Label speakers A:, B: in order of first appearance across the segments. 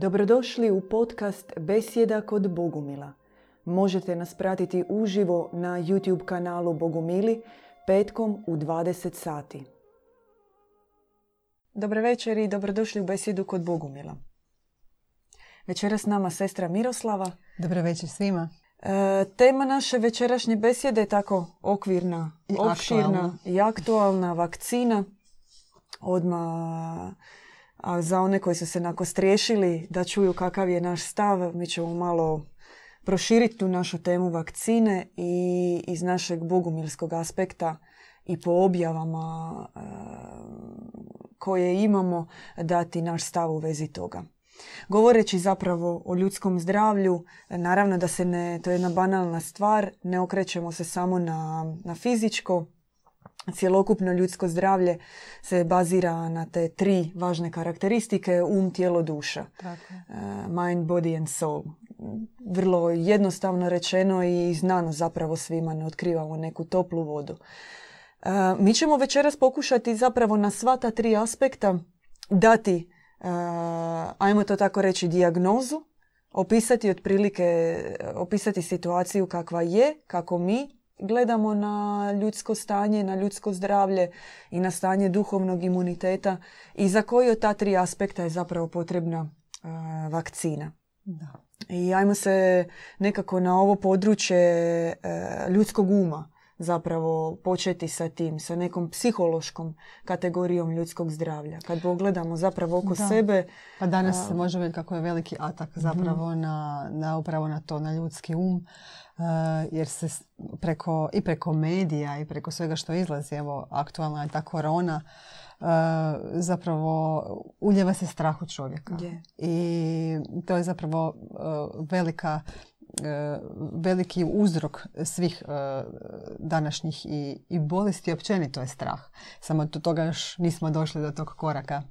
A: Dobrodošli u podcast Besjeda kod Bogumila. Možete nas pratiti uživo na YouTube kanalu Bogumili petkom u 20 sati. Dobar večer i dobrodošli u Besjedu kod Bogumila. Večeras s nama sestra Miroslava.
B: Dobro večer svima.
A: E, tema naše večerašnje besjede je tako okvirna, opširna i aktualna vakcina. Odmah a za one koji su se nakostriješili da čuju kakav je naš stav, mi ćemo malo proširiti tu našu temu vakcine i iz našeg bogumilskog aspekta i po objavama e, koje imamo dati naš stav u vezi toga. Govoreći zapravo o ljudskom zdravlju, naravno da se ne, to je jedna banalna stvar, ne okrećemo se samo na, na fizičko, cjelokupno ljudsko zdravlje se bazira na te tri važne karakteristike, um, tijelo, duša.
B: Tako.
A: E, mind, body and soul. Vrlo jednostavno rečeno i znano zapravo svima, ne otkrivamo neku toplu vodu. E, Mi ćemo večeras pokušati zapravo na sva ta tri aspekta dati, e, ajmo to tako reći, dijagnozu, opisati otprilike, opisati situaciju kakva je, kako mi gledamo na ljudsko stanje, na ljudsko zdravlje i na stanje duhovnog imuniteta i za koji od ta tri aspekta je zapravo potrebna vakcina.
B: Da.
A: I ajmo se nekako na ovo područje e, ljudskog uma zapravo početi sa tim, sa nekom psihološkom kategorijom ljudskog zdravlja. Kad pogledamo zapravo oko
B: Da.
A: sebe,
B: Pa danas možemo vidjeti kako je veliki atak zapravo na, na upravo na to, na ljudski um. eh, jer se preko, i preko medija i preko svega što izlazi, evo aktualna je ta korona, eh, zapravo uljeva se strah u čovjeka.
A: Je.
B: I to je zapravo eh, velika veliki uzrok svih eh, današnjih i, i bolesti općenito je strah. Samo do toga još nismo došli do tog koraka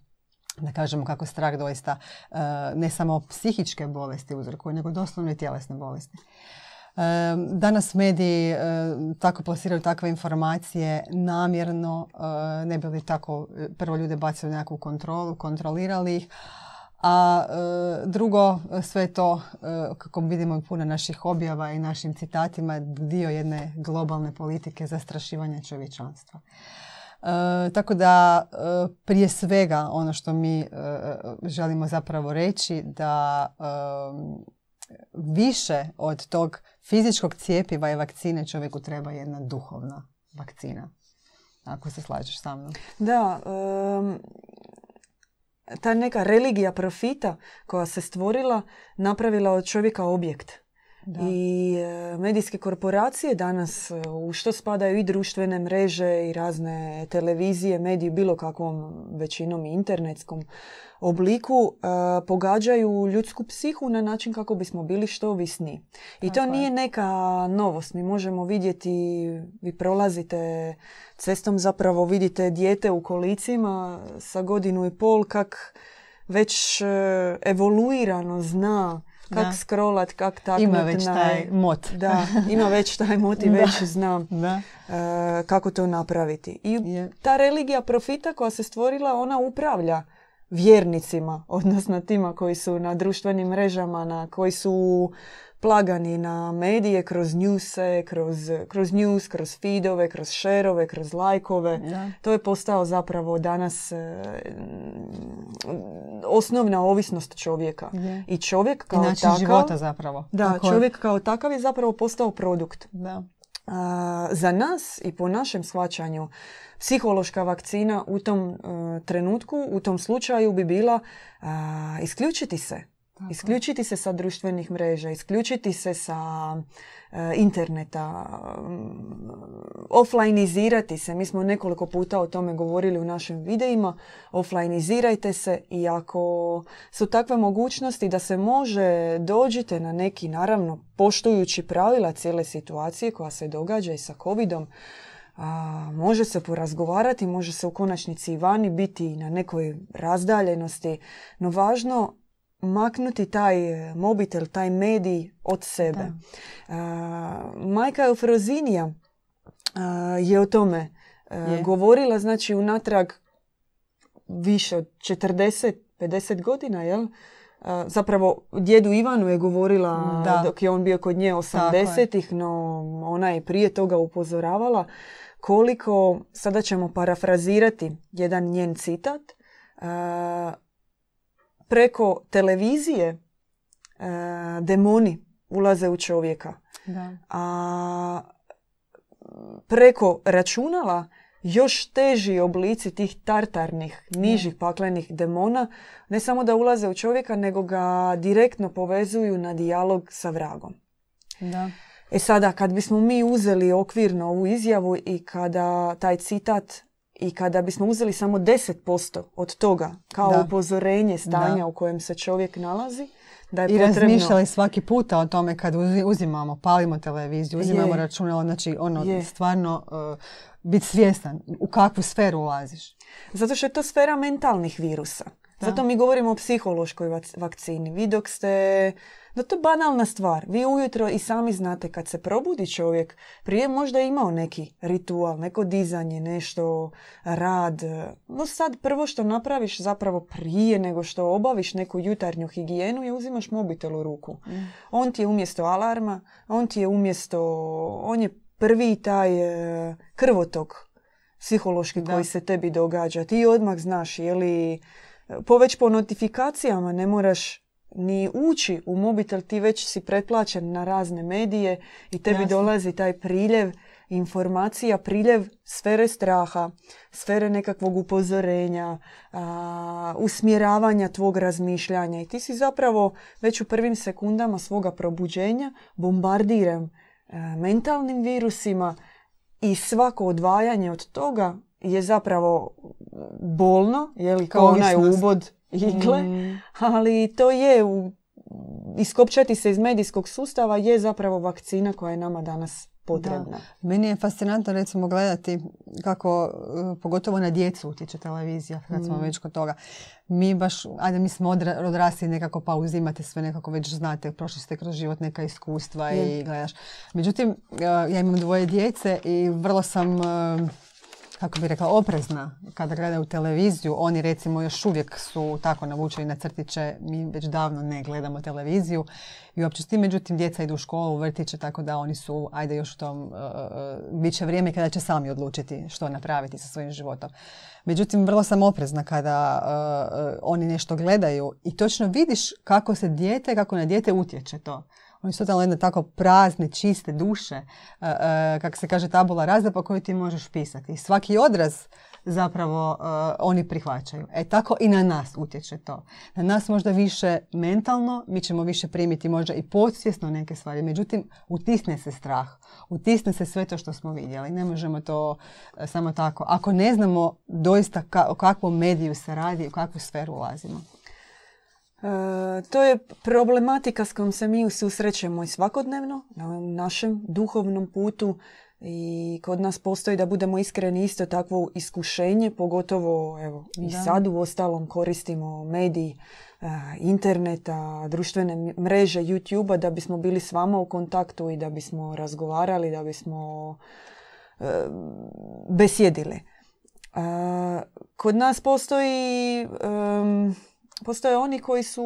B: da kažemo kako strah doista eh, ne samo psihičke bolesti uzrokuje, nego doslovno i tjelesne bolesti. Danas mediji tako plasiraju takve informacije namjerno, ne bi li tako prvo ljude bacili u nekakvu kontrolu, kontrolirali ih, a e, drugo, sve to, e, kako vidimo puno naših objava i našim citatima, dio jedne globalne politike zastrašivanja čovječanstva. E, tako da e, prije svega ono što mi želimo zapravo reći da više od tog fizičkog cijepiva i vakcine čovjeku treba jedna duhovna vakcina. Ako se slažeš sa mnom.
A: Da, ta neka religija profita koja se stvorila, napravila od čovjeka objekt.
B: Da.
A: I e, medijske korporacije danas, e, u što spadaju i društvene mreže i razne televizije, mediji bilo kakvom većinom i internetskom obliku, e, pogađaju ljudsku psihu na način kako bismo bili što ovisniji. I to
B: Tako je.
A: nije neka novost. Mi možemo vidjeti, vi prolazite cestom zapravo vidite dijete u kolicima sa godinu i pol kak već evoluirano zna kak
B: Da.
A: scrollat, kak taknut
B: Ima već
A: na-
B: taj mot.
A: Da, ima već taj motiv,
B: Da.
A: već zna
B: Da.
A: e, kako to napraviti. I
B: Je.
A: ta religija profita koja se stvorila, ona upravlja vjernicima, odnosno tima koji su na društvenim mrežama, na koji su plagani na medije kroz njuse, kroz, kroz news, kroz feedove, kroz šerove, kroz lajkove.
B: Da.
A: To je postao zapravo danas e, osnovna ovisnost čovjeka.
B: Je.
A: I čovjek kao
B: način
A: takav...
B: života zapravo.
A: Da,
B: Tako je.
A: čovjek kao takav je zapravo postao produkt.
B: Da.
A: A, za nas i po našem shvaćanju psihološka vakcina u tom e, trenutku, u tom slučaju bi bila a, isključiti se.
B: Tako.
A: Isključiti se sa društvenih mreža, isključiti se sa e, interneta, mm, offlineizirati se. Mi smo nekoliko puta o tome govorili u našim videima. Offlineizirajte se i ako su takve mogućnosti da se može dođite na neki, naravno, poštujući pravila cijele situacije koja se događa i sa covidom, a, može se porazgovarati, može se u konačnici i vani biti na nekoj razdaljenosti, no važno maknuti taj e, mobitel, taj medij od sebe. A, majka Eufrozinija je o tome e,
B: Je.
A: govorila, znači unatrag više od 40-50 godina, jel? zapravo djedu Ivanu je govorila
B: Da.
A: dok je on bio kod nje 80-ih, no ona je prije toga upozoravala koliko, sada ćemo parafrazirati jedan njen citat, preko televizije a, demoni ulaze u čovjeka.
B: Da.
A: A preko računala još teži oblici tih tartarnih, nižih paklenih demona ne samo da ulaze u čovjeka, nego ga direktno povezuju na dijalog sa vragom.
B: Da.
A: E sada, kad bismo mi uzeli okvirno ovu izjavu i kada taj citat i kada bismo uzeli samo 10% od toga kao
B: Da.
A: upozorenje stanja
B: Da.
A: u kojem se čovjek nalazi, da je
B: I
A: potrebno...
B: razmišljali svaki puta o tome kad uzi- uzimamo, palimo televiziju, uzimamo
A: Je.
B: računalo, znači ono
A: Je.
B: stvarno uh, biti svjestan u kakvu sferu ulaziš.
A: Zato što je to sfera mentalnih virusa. Zato mi govorimo o psihološkoj vakcini. Vi dok ste... No to je banalna stvar. Vi ujutro i sami znate kad se probudi čovjek, prije možda je imao neki ritual, neko dizanje, nešto, rad. No sad prvo što napraviš zapravo prije nego što obaviš neku jutarnju higijenu je uzimaš mobitel u ruku. On ti je umjesto alarma, on ti je umjesto... On je prvi taj e, krvotok psihološki
B: Da.
A: koji se tebi događa. Ti odmah znaš je li po već po notifikacijama ne moraš ni ući u mobitel, ti već si pretplaćen na razne medije i tebi
B: Jasno.
A: dolazi taj priljev informacija, priljev sfere straha, sfere nekakvog upozorenja, a, usmjeravanja tvog razmišljanja i ti si zapravo već u prvim sekundama svoga probuđenja bombardiran e, mentalnim virusima i svako odvajanje od toga je zapravo bolno, je li kao onaj ubod igle,
B: Mm.
A: ali to je u, iskopčati se iz medijskog sustava je zapravo vakcina koja je nama danas potrebna.
B: Meni je fascinantno recimo gledati kako uh, pogotovo na djecu utječe televizija kad
A: Mm.
B: smo već kod toga. Mi baš, ajde mi smo odra- odrasli nekako pa uzimate sve nekako već znate, prošli ste kroz život neka iskustva
A: Je.
B: i gledaš. Međutim, uh, ja imam dvoje djece i vrlo sam uh, kako bi rekla, oprezna kada gledaju televiziju. Oni recimo još uvijek su tako navučeni na crtiće. Mi već davno ne gledamo televiziju i uopće s tim. Međutim, djeca idu u školu, u vrtiće, tako da oni su, ajde još u tom, uh, bit će vrijeme kada će sami odlučiti što napraviti sa svojim životom. Međutim, vrlo sam oprezna kada uh, oni nešto gledaju i točno vidiš kako se dijete, kako na dijete utječe to. Oni su totalno jedne tako prazne, čiste duše, uh, uh, kako se kaže tabula rasa po kojoj ti možeš pisati. I svaki odraz zapravo uh, oni prihvaćaju. E tako i na nas utječe to. Na nas možda više mentalno, mi ćemo više primiti možda i podsvjesno neke stvari. Međutim, utisne se strah, utisne se sve to što smo vidjeli. Ne možemo to samo tako. Ako ne znamo doista ka- o kakvom mediju se radi, u kakvu sferu ulazimo.
A: E, to je problematika s kojom se mi susrećemo i svakodnevno na našem duhovnom putu i kod nas postoji da budemo iskreni isto takvo iskušenje, pogotovo evo, i
B: Da.
A: sad u ostalom koristimo mediji e, interneta, društvene mreže, YouTube-a da bismo bili s vama u kontaktu i da bismo razgovarali, da bismo e, besjedili. Kod nas postoji postoje oni koji su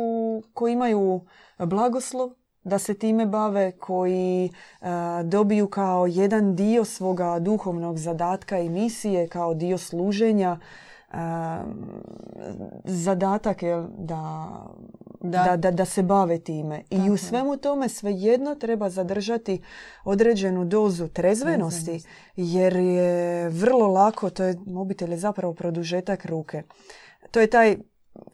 A: koji imaju blagoslov da se time bave, koji e, dobiju kao jedan dio svoga duhovnog zadatka i misije, kao dio služenja, e, zadatak je da,
B: Da.
A: da. Da, da se bave time. I
B: Tako
A: u
B: je.
A: svemu tome svejedno treba zadržati određenu dozu trezvenosti,
B: Trezvenosti.
A: jer je vrlo lako, to je mobitel je zapravo produžetak ruke. To je taj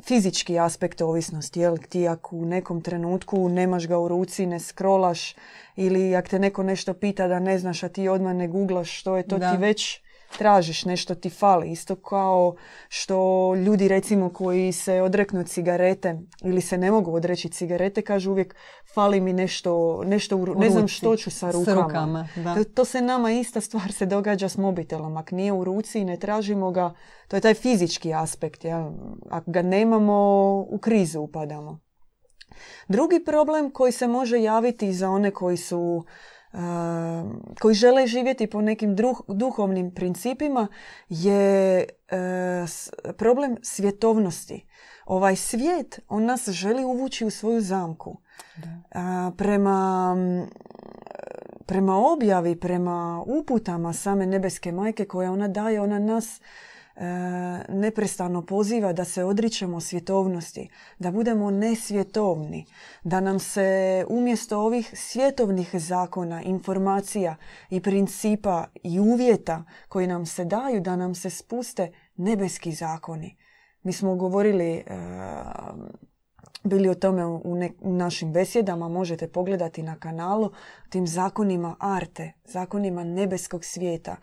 A: fizički aspekt ovisnosti, jel ti ako u nekom trenutku nemaš ga u ruci, ne scrollaš ili ako te neko nešto pita da ne znaš, a ti odmah ne googlaš što je to,
B: Da.
A: ti već tražiš, nešto ti fali. Isto kao što ljudi recimo koji se odreknu cigarete ili se ne mogu odreći cigarete, kažu uvijek fali mi nešto, nešto u, ne znam što ću sa rukama.
B: rukama, da.
A: To, to se nama ista stvar se događa s mobitelom. Ako nije u ruci i ne tražimo ga, to je taj fizički aspekt. Jel? Ako ga nemamo, u krizu upadamo. Drugi problem koji se može javiti za one koji su koji žele živjeti po nekim duhovnim principima je problem svjetovnosti. Ovaj svijet, on nas želi uvući u svoju zamku. prema, prema objavi, prema uputama same nebeske majke koje ona daje, ona nas neprestano poziva da se odričemo svjetovnosti, da budemo nesvjetovni, da nam se umjesto ovih svjetovnih zakona, informacija i principa i uvjeta koji nam se daju, da nam se spuste nebeski zakoni. Mi smo govorili e, bili o tome u, našim besjedama, možete pogledati na kanalu, tim zakonima arte, zakonima nebeskog svijeta.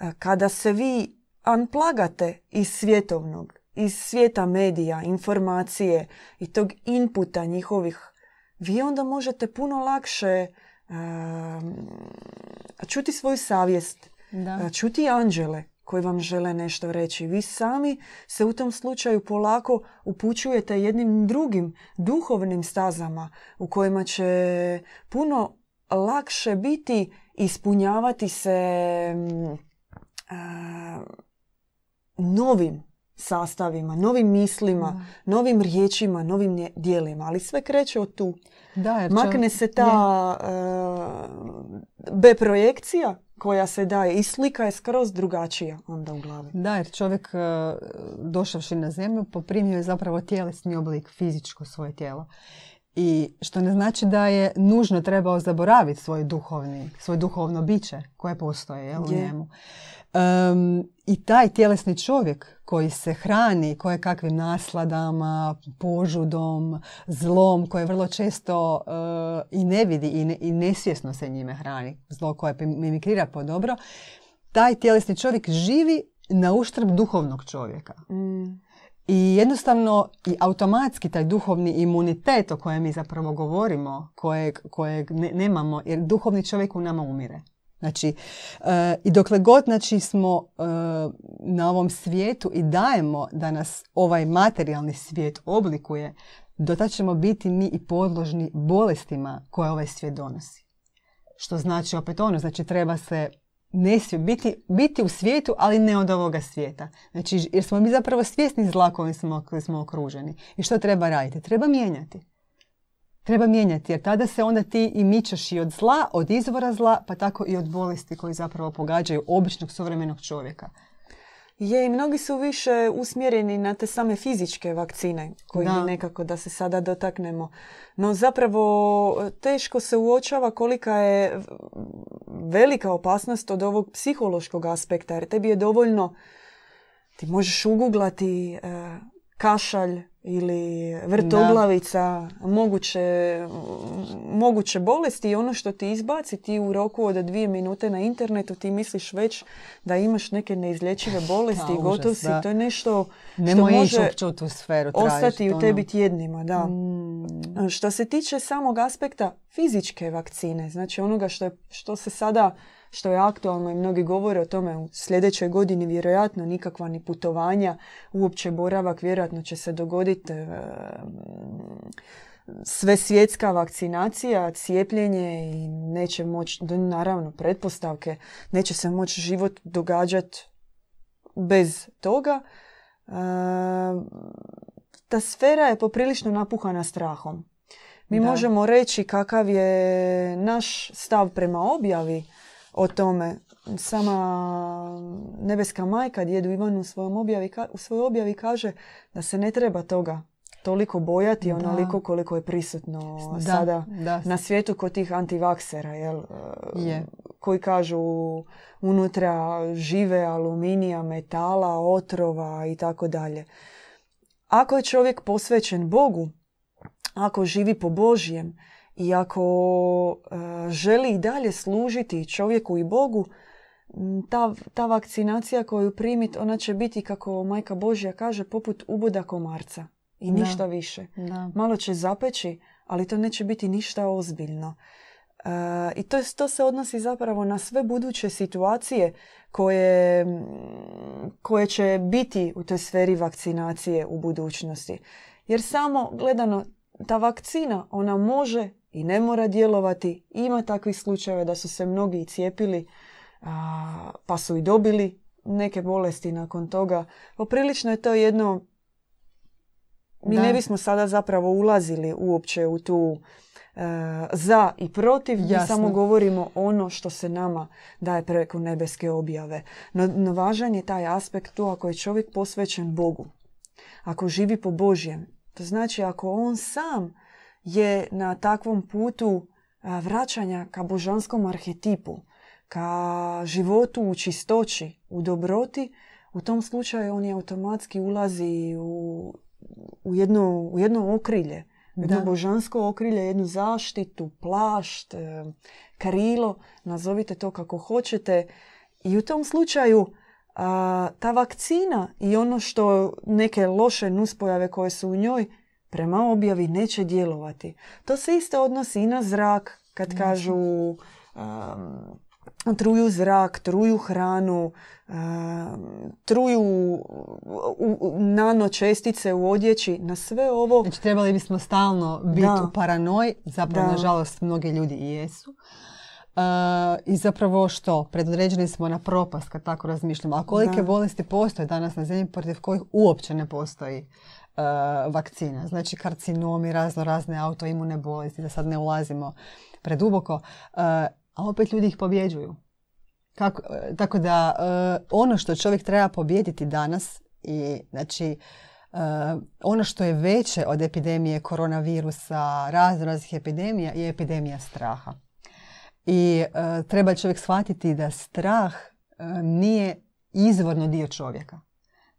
A: E, kada se vi unplagate iz svjetovnog, iz svijeta medija, informacije i tog inputa njihovih, vi onda možete puno lakše čuti svoju savjest, da. čuti anđele koji vam žele nešto reći. Vi sami se u tom slučaju polako upućujete jednim drugim duhovnim stazama u kojima će puno lakše biti ispunjavati se novim sastavima, novim mislima, novim riječima, novim dijelima. Ali sve kreće od tu. Da, jer Makne se ta uh, B projekcija koja se daje i slika je skroz drugačija onda u glavi.
B: Da, jer čovjek uh, došavši na zemlju poprimio je zapravo tjelesni oblik, fizičko svoje tijelo. I što ne znači da je nužno trebao zaboraviti svoj duhovni, svoj duhovno biće koje postoje jel, u njemu. Um, I taj tjelesni čovjek koji se hrani koje kakvim nasladama, požudom, zlom, koje vrlo često uh, i ne vidi i, ne, i nesvjesno se njime hrani, zlo koje mimikrira po dobro, taj tjelesni čovjek živi na uštrb duhovnog čovjeka. Mm. I jednostavno i automatski taj duhovni imunitet o kojem mi zapravo govorimo, kojeg, kojeg nemamo, jer duhovni čovjek u nama umire. Znači, e, i dokle god znači, smo e, na ovom svijetu i dajemo da nas ovaj materijalni svijet oblikuje, dotad ćemo biti mi i podložni bolestima koje ovaj svijet donosi. Što znači opet ono, znači treba se ne biti, biti u svijetu, ali ne od ovoga svijeta. Znači, jer smo mi zapravo svjesni zla kojim smo, smo okruženi. I što treba raditi? Treba mijenjati. Treba mijenjati, jer tada se onda ti i mičeš i od zla, od izvora zla, pa tako i od bolesti koji zapravo pogađaju običnog suvremenog čovjeka.
A: Je, i mnogi su više usmjereni na te same fizičke vakcine, koji da. nekako da se sada dotaknemo. No zapravo teško se uočava kolika je velika opasnost od ovog psihološkog aspekta, jer tebi je dovoljno, ti možeš uguglati e, kašalj ili vrtoglavica, moguće, moguće bolesti i ono što ti izbaci ti u roku od dvije minute na internetu ti misliš već da imaš neke neizlječive bolesti i gotov si. To je nešto što može
B: u sferu
A: ostati u tebi tjednima. Da. Mm. Što se tiče samog aspekta fizičke vakcine, znači onoga što, je, što se sada što je aktualno i mnogi govore o tome u sljedećoj godini vjerojatno nikakva ni putovanja, uopće boravak vjerojatno će se dogoditi e, sve svjetska vakcinacija, cijepljenje i neće moći, naravno pretpostavke, neće se moći život događati bez toga. E, ta sfera je poprilično napuhana strahom. Mi možemo reći kakav je naš stav prema objavi o tome. Sama nebeska majka djedu Ivanu u, svojom objavi, u svojoj objavi kaže da se ne treba toga toliko bojati onoliko koliko je prisutno sada na svijetu kod tih antivaksera, jel? Je. koji kažu unutra žive aluminija, metala, otrova i tako dalje. Ako je čovjek posvećen Bogu, ako živi po Božjem, i ako e, želi i dalje služiti čovjeku i Bogu, ta, ta vakcinacija koju primit, ona će biti, kako majka Božja kaže, poput uboda komarca. I ništa više. Da. Malo će zapeći, ali to neće biti ništa ozbiljno. E, I to, to se odnosi zapravo na sve buduće situacije koje, koje će biti u toj sferi vakcinacije u budućnosti. Jer samo gledano, ta vakcina, ona može i ne mora djelovati. Ima takvih slučajeva da su se mnogi cijepili pa su i dobili neke bolesti nakon toga. Poprilično je to jedno... Mi ne bismo sada zapravo ulazili uopće u tu e, za i protiv. Mi samo govorimo ono što se nama daje preko nebeske objave. No, no važan je taj aspekt tu ako je čovjek posvećen Bogu. Ako živi po Božjem. To znači ako on sam je na takvom putu vraćanja ka božanskom arhetipu, ka životu u čistoći, u dobroti, u tom slučaju on je automatski ulazi u, u, jedno, u jedno okrilje, jedno božansko okrilje, jednu zaštitu, plašt, e, karilo, nazovite to kako hoćete. I u tom slučaju ta vakcina i ono što neke loše nuspojave koje su u njoj prema objavi neće djelovati. To se isto odnosi i na zrak kad kažu truju zrak, truju hranu, truju nano čestice u odjeći, na sve ovo.
B: Znači trebali bismo stalno biti u paranoj, zapravo nažalost mnogi ljudi i jesu. I zapravo što? Predodređeni smo na propast kad tako razmišljamo. A kolike bolesti postoje danas na zemlji protiv kojih uopće ne postoji vakcina? Znači karcinomi, razno razne autoimune bolesti, da sad ne ulazimo preduboko a opet ljudi ih pobjeđuju. Kako, e, tako da ono što čovjek treba pobijediti danas i znači ono što je veće od epidemije koronavirusa, raznih epidemija je epidemija straha. I treba čovjek shvatiti da strah nije izvorno dio čovjeka.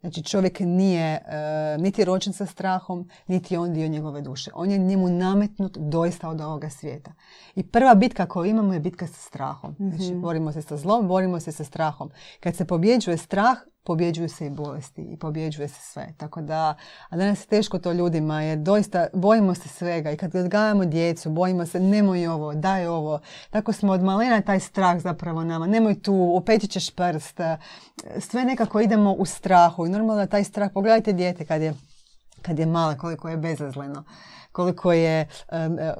B: Znači čovjek nije uh, niti rođen sa strahom, niti on dio njegove duše. On je njemu nametnut doista od ovoga svijeta. I prva bitka koju imamo je bitka sa strahom. Znači mhm. borimo se sa zlom, borimo se sa strahom. Kad se pobjeđuje strah, pobjeđuju se i bolesti i pobjeđuje se sve. Tako da, a danas je teško to ljudima jer doista bojimo se svega i kad odgajamo djecu, bojimo se nemoj ovo, daj ovo. Tako smo od malena taj strah zapravo nama. Nemoj tu, opetit ćeš prst. Sve nekako idemo u strahu i normalno taj strah, pogledajte dijete kad je, kad je male, koliko je bezazleno koliko je,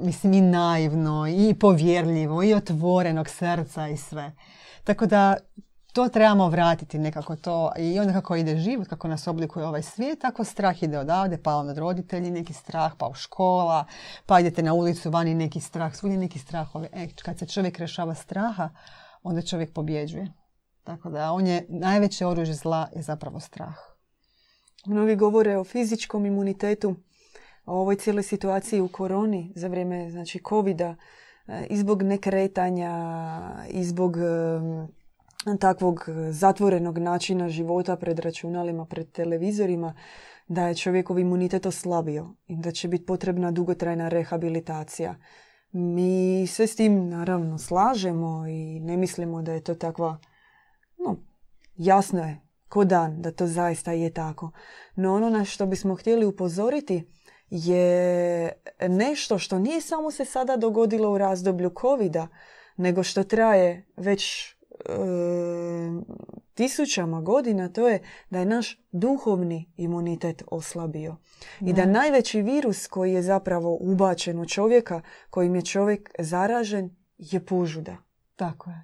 B: mislim, i naivno, i povjerljivo, i otvorenog srca i sve. Tako da to trebamo vratiti nekako to i onda kako ide život, kako nas oblikuje ovaj svijet, tako strah ide odavde, pa od roditelji neki strah, pa u škola, pa idete na ulicu vani neki strah, svugdje neki strah. E, kad se čovjek rešava straha, onda čovjek pobjeđuje. Tako da on je najveće oružje zla je zapravo strah.
A: Mnogi govore o fizičkom imunitetu, o ovoj cijeloj situaciji u koroni za vrijeme znači covida, e, i zbog nekretanja, i zbog takvog e, zatvorenog načina života pred računalima, pred televizorima, da je čovjekov imunitet oslabio i da će biti potrebna dugotrajna rehabilitacija. Mi se s tim naravno slažemo i ne mislimo da je to takva, no, jasno je, ko dan, da to zaista je tako. No ono na što bismo htjeli upozoriti je nešto što nije samo se sada dogodilo u razdoblju covid nego što traje već tisućama godina to je da je naš duhovni imunitet oslabio. I da najveći virus koji je zapravo ubačen u čovjeka, kojim je čovjek zaražen, je požuda.
B: Tako je.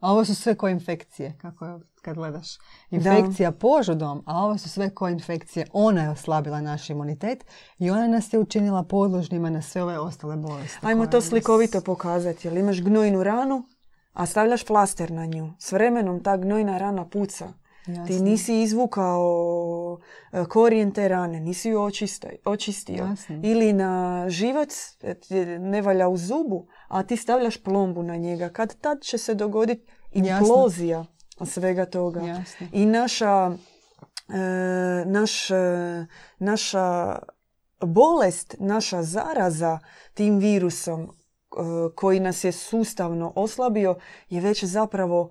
B: A ovo su sve ko infekcije, kako je kad gledaš. Infekcija požudom, a ovo su sve ko infekcije. Ona je oslabila naš imunitet i ona nas je učinila podložnima na sve ove ostale bolesti.
A: Ajmo to slikovito pokazati. Jel imaš gnojnu ranu, a stavljaš flaster na nju. S vremenom ta gnojna rana puca. Ti nisi izvukao e, korijen te rane, nisi ju očistio. Ili na živac e, ne valja u zubu, a ti stavljaš plombu na njega. Kad tad će se dogoditi implozija svega toga. I naša, e, naš, naša bolest, naša zaraza tim virusom koji nas je sustavno oslabio je već zapravo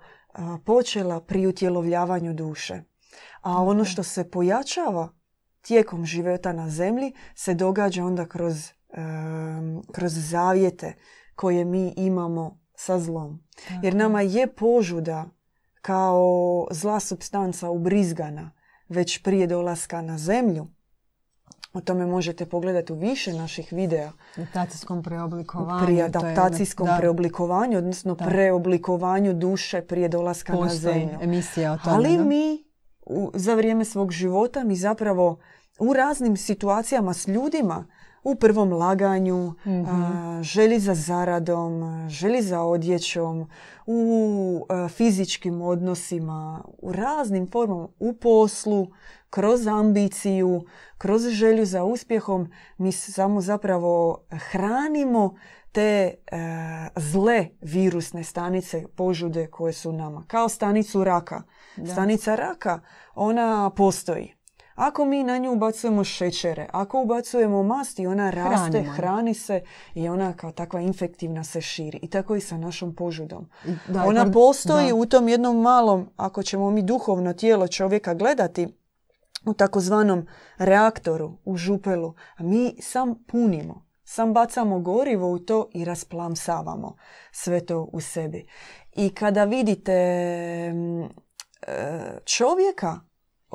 A: počela pri utjelovljavanju duše. A ono što se pojačava tijekom života na zemlji se događa onda kroz, kroz zavjete koje mi imamo sa zlom. Jer nama je požuda kao zla substanca ubrizgana već prije dolaska na zemlju O tome možete pogledati u više naših videa.
B: Adaptacijskom preoblikovanju.
A: Pri adaptacijskom preoblikovanju, odnosno preoblikovanju duše prije dolaska na zemlju.
B: emisija o tome.
A: Ali mi za vrijeme svog života mi zapravo u raznim situacijama s ljudima u prvom laganju, mm želi za zaradom, želi za odjećom, u fizičkim odnosima, u raznim formama, u poslu, kroz ambiciju, kroz želju za uspjehom, mi samo zapravo hranimo te zle virusne stanice požude koje su nama. Kao stanicu raka. Stanica raka, ona postoji. Ako mi na nju ubacujemo šećere, ako ubacujemo masti, ona raste, hrani se i ona kao takva infektivna se širi. I tako i sa našom požudom. ona postoji u tom jednom malom, ako ćemo mi duhovno tijelo čovjeka gledati, u takozvanom reaktoru, u župelu, a mi sam punimo. Sam bacamo gorivo u to i rasplamsavamo sve to u sebi. I kada vidite mm, e, čovjeka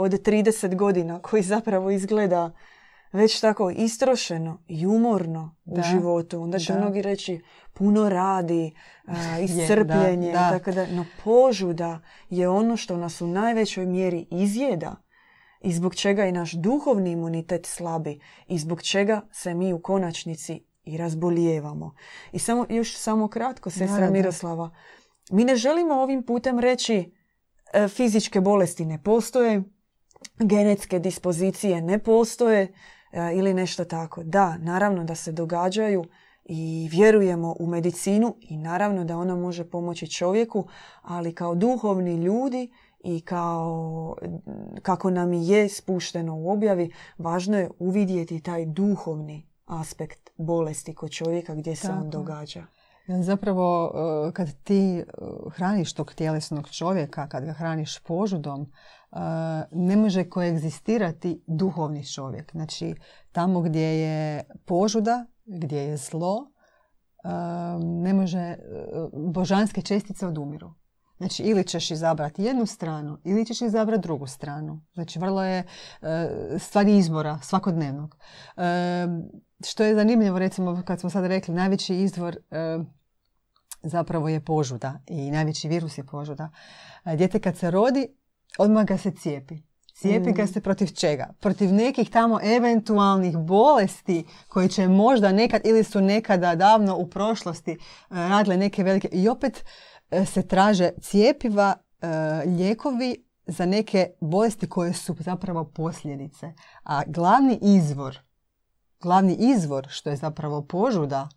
A: od 30 godina koji zapravo izgleda već tako istrošeno i umorno u životu. Onda će mnogi reći puno radi, iscrpljenje. Tako da, no požuda je ono što nas u najvećoj mjeri izjeda i zbog čega je naš duhovni imunitet slabi i zbog čega se mi u konačnici i razbolijevamo. I samo, još samo kratko, sestra Miroslava, mi ne želimo ovim putem reći e, fizičke bolesti ne postoje, genetske dispozicije ne postoje e, ili nešto tako. Da, naravno da se događaju i vjerujemo u medicinu i naravno da ona može pomoći čovjeku, ali kao duhovni ljudi i kao kako nam je spušteno u objavi, važno je uvidjeti taj duhovni aspekt bolesti kod čovjeka gdje se on događa.
B: Zapravo, e, kad ti e, hraniš tog tjelesnog čovjeka, kad ga hraniš požudom, ne može koegzistirati duhovni čovjek. Znači, tamo gdje je požuda, gdje je zlo, ne može, božanske čestice odumiru. Znači, ili ćeš izabrati jednu stranu, ili ćeš izabrati drugu stranu. Znači, vrlo je stvar izbora svakodnevnog. Što je zanimljivo, recimo, kad smo sad rekli, najveći izvor zapravo je požuda i najveći virus je požuda. Dijete kad se rodi, odmah ga se cijepi. Cijepi ga mm. se protiv čega? Protiv nekih tamo eventualnih bolesti koje će možda nekad ili su nekada davno u prošlosti e, radile neke velike... I opet e, se traže cijepiva, e, lijekovi za neke bolesti koje su zapravo posljedice. A glavni izvor, glavni izvor što je zapravo požuda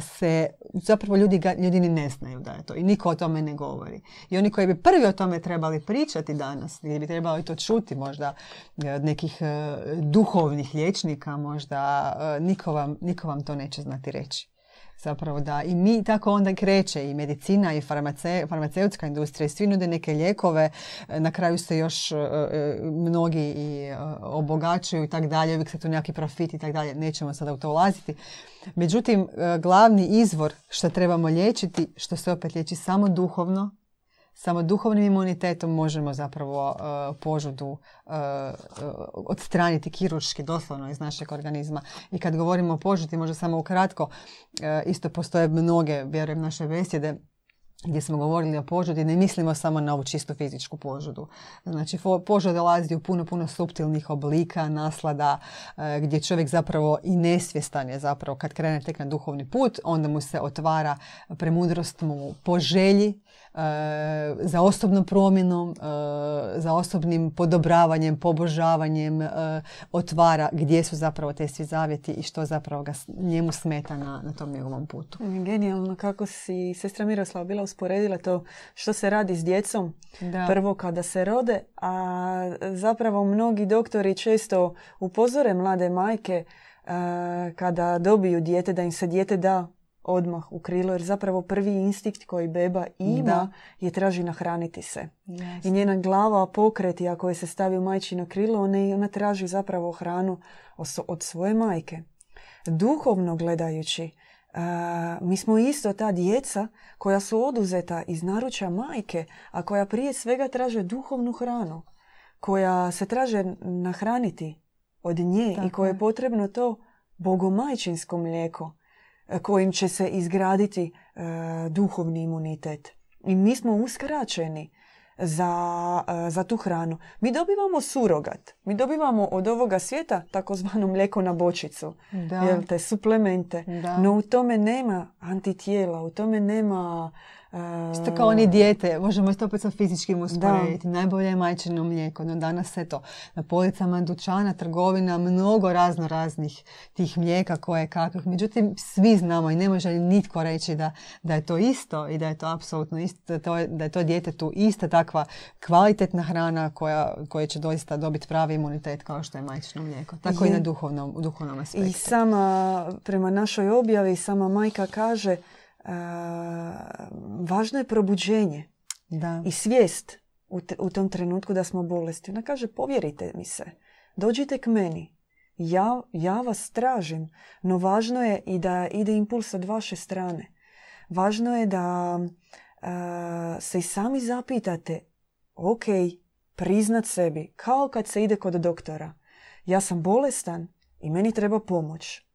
B: se, zapravo ljudi, ga, ljudi ni ne znaju da je to i niko o tome ne govori. I oni koji bi prvi o tome trebali pričati danas, ili bi trebali to čuti možda e, od nekih e, duhovnih liječnika, možda niko vam, niko vam to neće znati reći. Zapravo da i mi tako onda kreće i medicina i farmace, farmaceutska industrija i svi nude neke lijekove, na kraju se još mnogi i obogaćuju i tak dalje, uvijek se tu neki profit i tak dalje, nećemo sada u to ulaziti. Međutim, e, glavni izvor što trebamo liječiti, što se opet liječi samo duhovno, samo duhovnim imunitetom možemo zapravo uh, požudu uh, odstraniti kiruški doslovno iz našeg organizma. I kad govorimo o požudi, možda samo ukratko, isto postoje mnoge, vjerujem, naše besjede gdje smo govorili o požudi, ne mislimo samo na ovu čistu fizičku požudu. Znači, požud dolazi u puno, puno subtilnih oblika, naslada, e, gdje čovjek zapravo i nesvjestan je zapravo kad krene tek na duhovni put, onda mu se otvara premudrost mu po želji, E, za osobnom promjenom, e, za osobnim podobravanjem, pobožavanjem e, otvara gdje su zapravo te svi zavjeti i što zapravo ga njemu smeta na, na tom njegovom putu.
A: Genijalno kako si sestra Miroslava bila usporedila to što se radi s djecom da. prvo kada se rode, a zapravo mnogi doktori često upozore mlade majke kada dobiju dijete da im se dijete da odmah u krilo jer zapravo prvi instinkt koji beba ima je traži nahraniti se. I njena glava pokreti ako je se stavi u majčino krilo ona, ona traži zapravo hranu od svoje majke. Duhovno gledajući mi smo isto ta djeca koja su oduzeta iz naručja majke, a koja prije svega traže duhovnu hranu, koja se traže nahraniti od nje i
B: Tako
A: koje je potrebno to bogomajčinsko mlijeko kojim će se izgraditi e, duhovni imunitet. I mi smo uskraćeni za, e, za tu hranu. Mi dobivamo surogat. Mi dobivamo od ovoga svijeta takozvano mlijeko na bočicu.
B: Da.
A: Jel te, suplemente.
B: Da.
A: No u tome nema antitijela, u tome nema...
B: Isto kao oni dijete, možemo isto opet sa fizičkim usporediti. Najbolje je majčino mlijeko, no danas eto, na policama dućana, trgovina, mnogo razno raznih tih mlijeka koje kakvih. Međutim, svi znamo i ne može nitko reći da, da je to isto i da je to apsolutno isto, da, to je, da je to djetetu ista takva kvalitetna hrana koja, koja će doista dobiti pravi imunitet kao što je majčino mlijeko. Tako i na duhovnom, duhovnom aspektu.
A: I sama, prema našoj objavi, sama majka kaže važno je probuđenje
B: Da.
A: i svijest u, te- u tom trenutku da smo bolesti. Ona kaže, povjerite mi se, dođite k meni. Ja, ja vas tražim, no važno je i da ide impuls od vaše strane. Važno je da e, se i sami zapitate, ok, priznat sebi, kao kad se ide kod doktora. Ja sam bolestan i meni treba pomoć.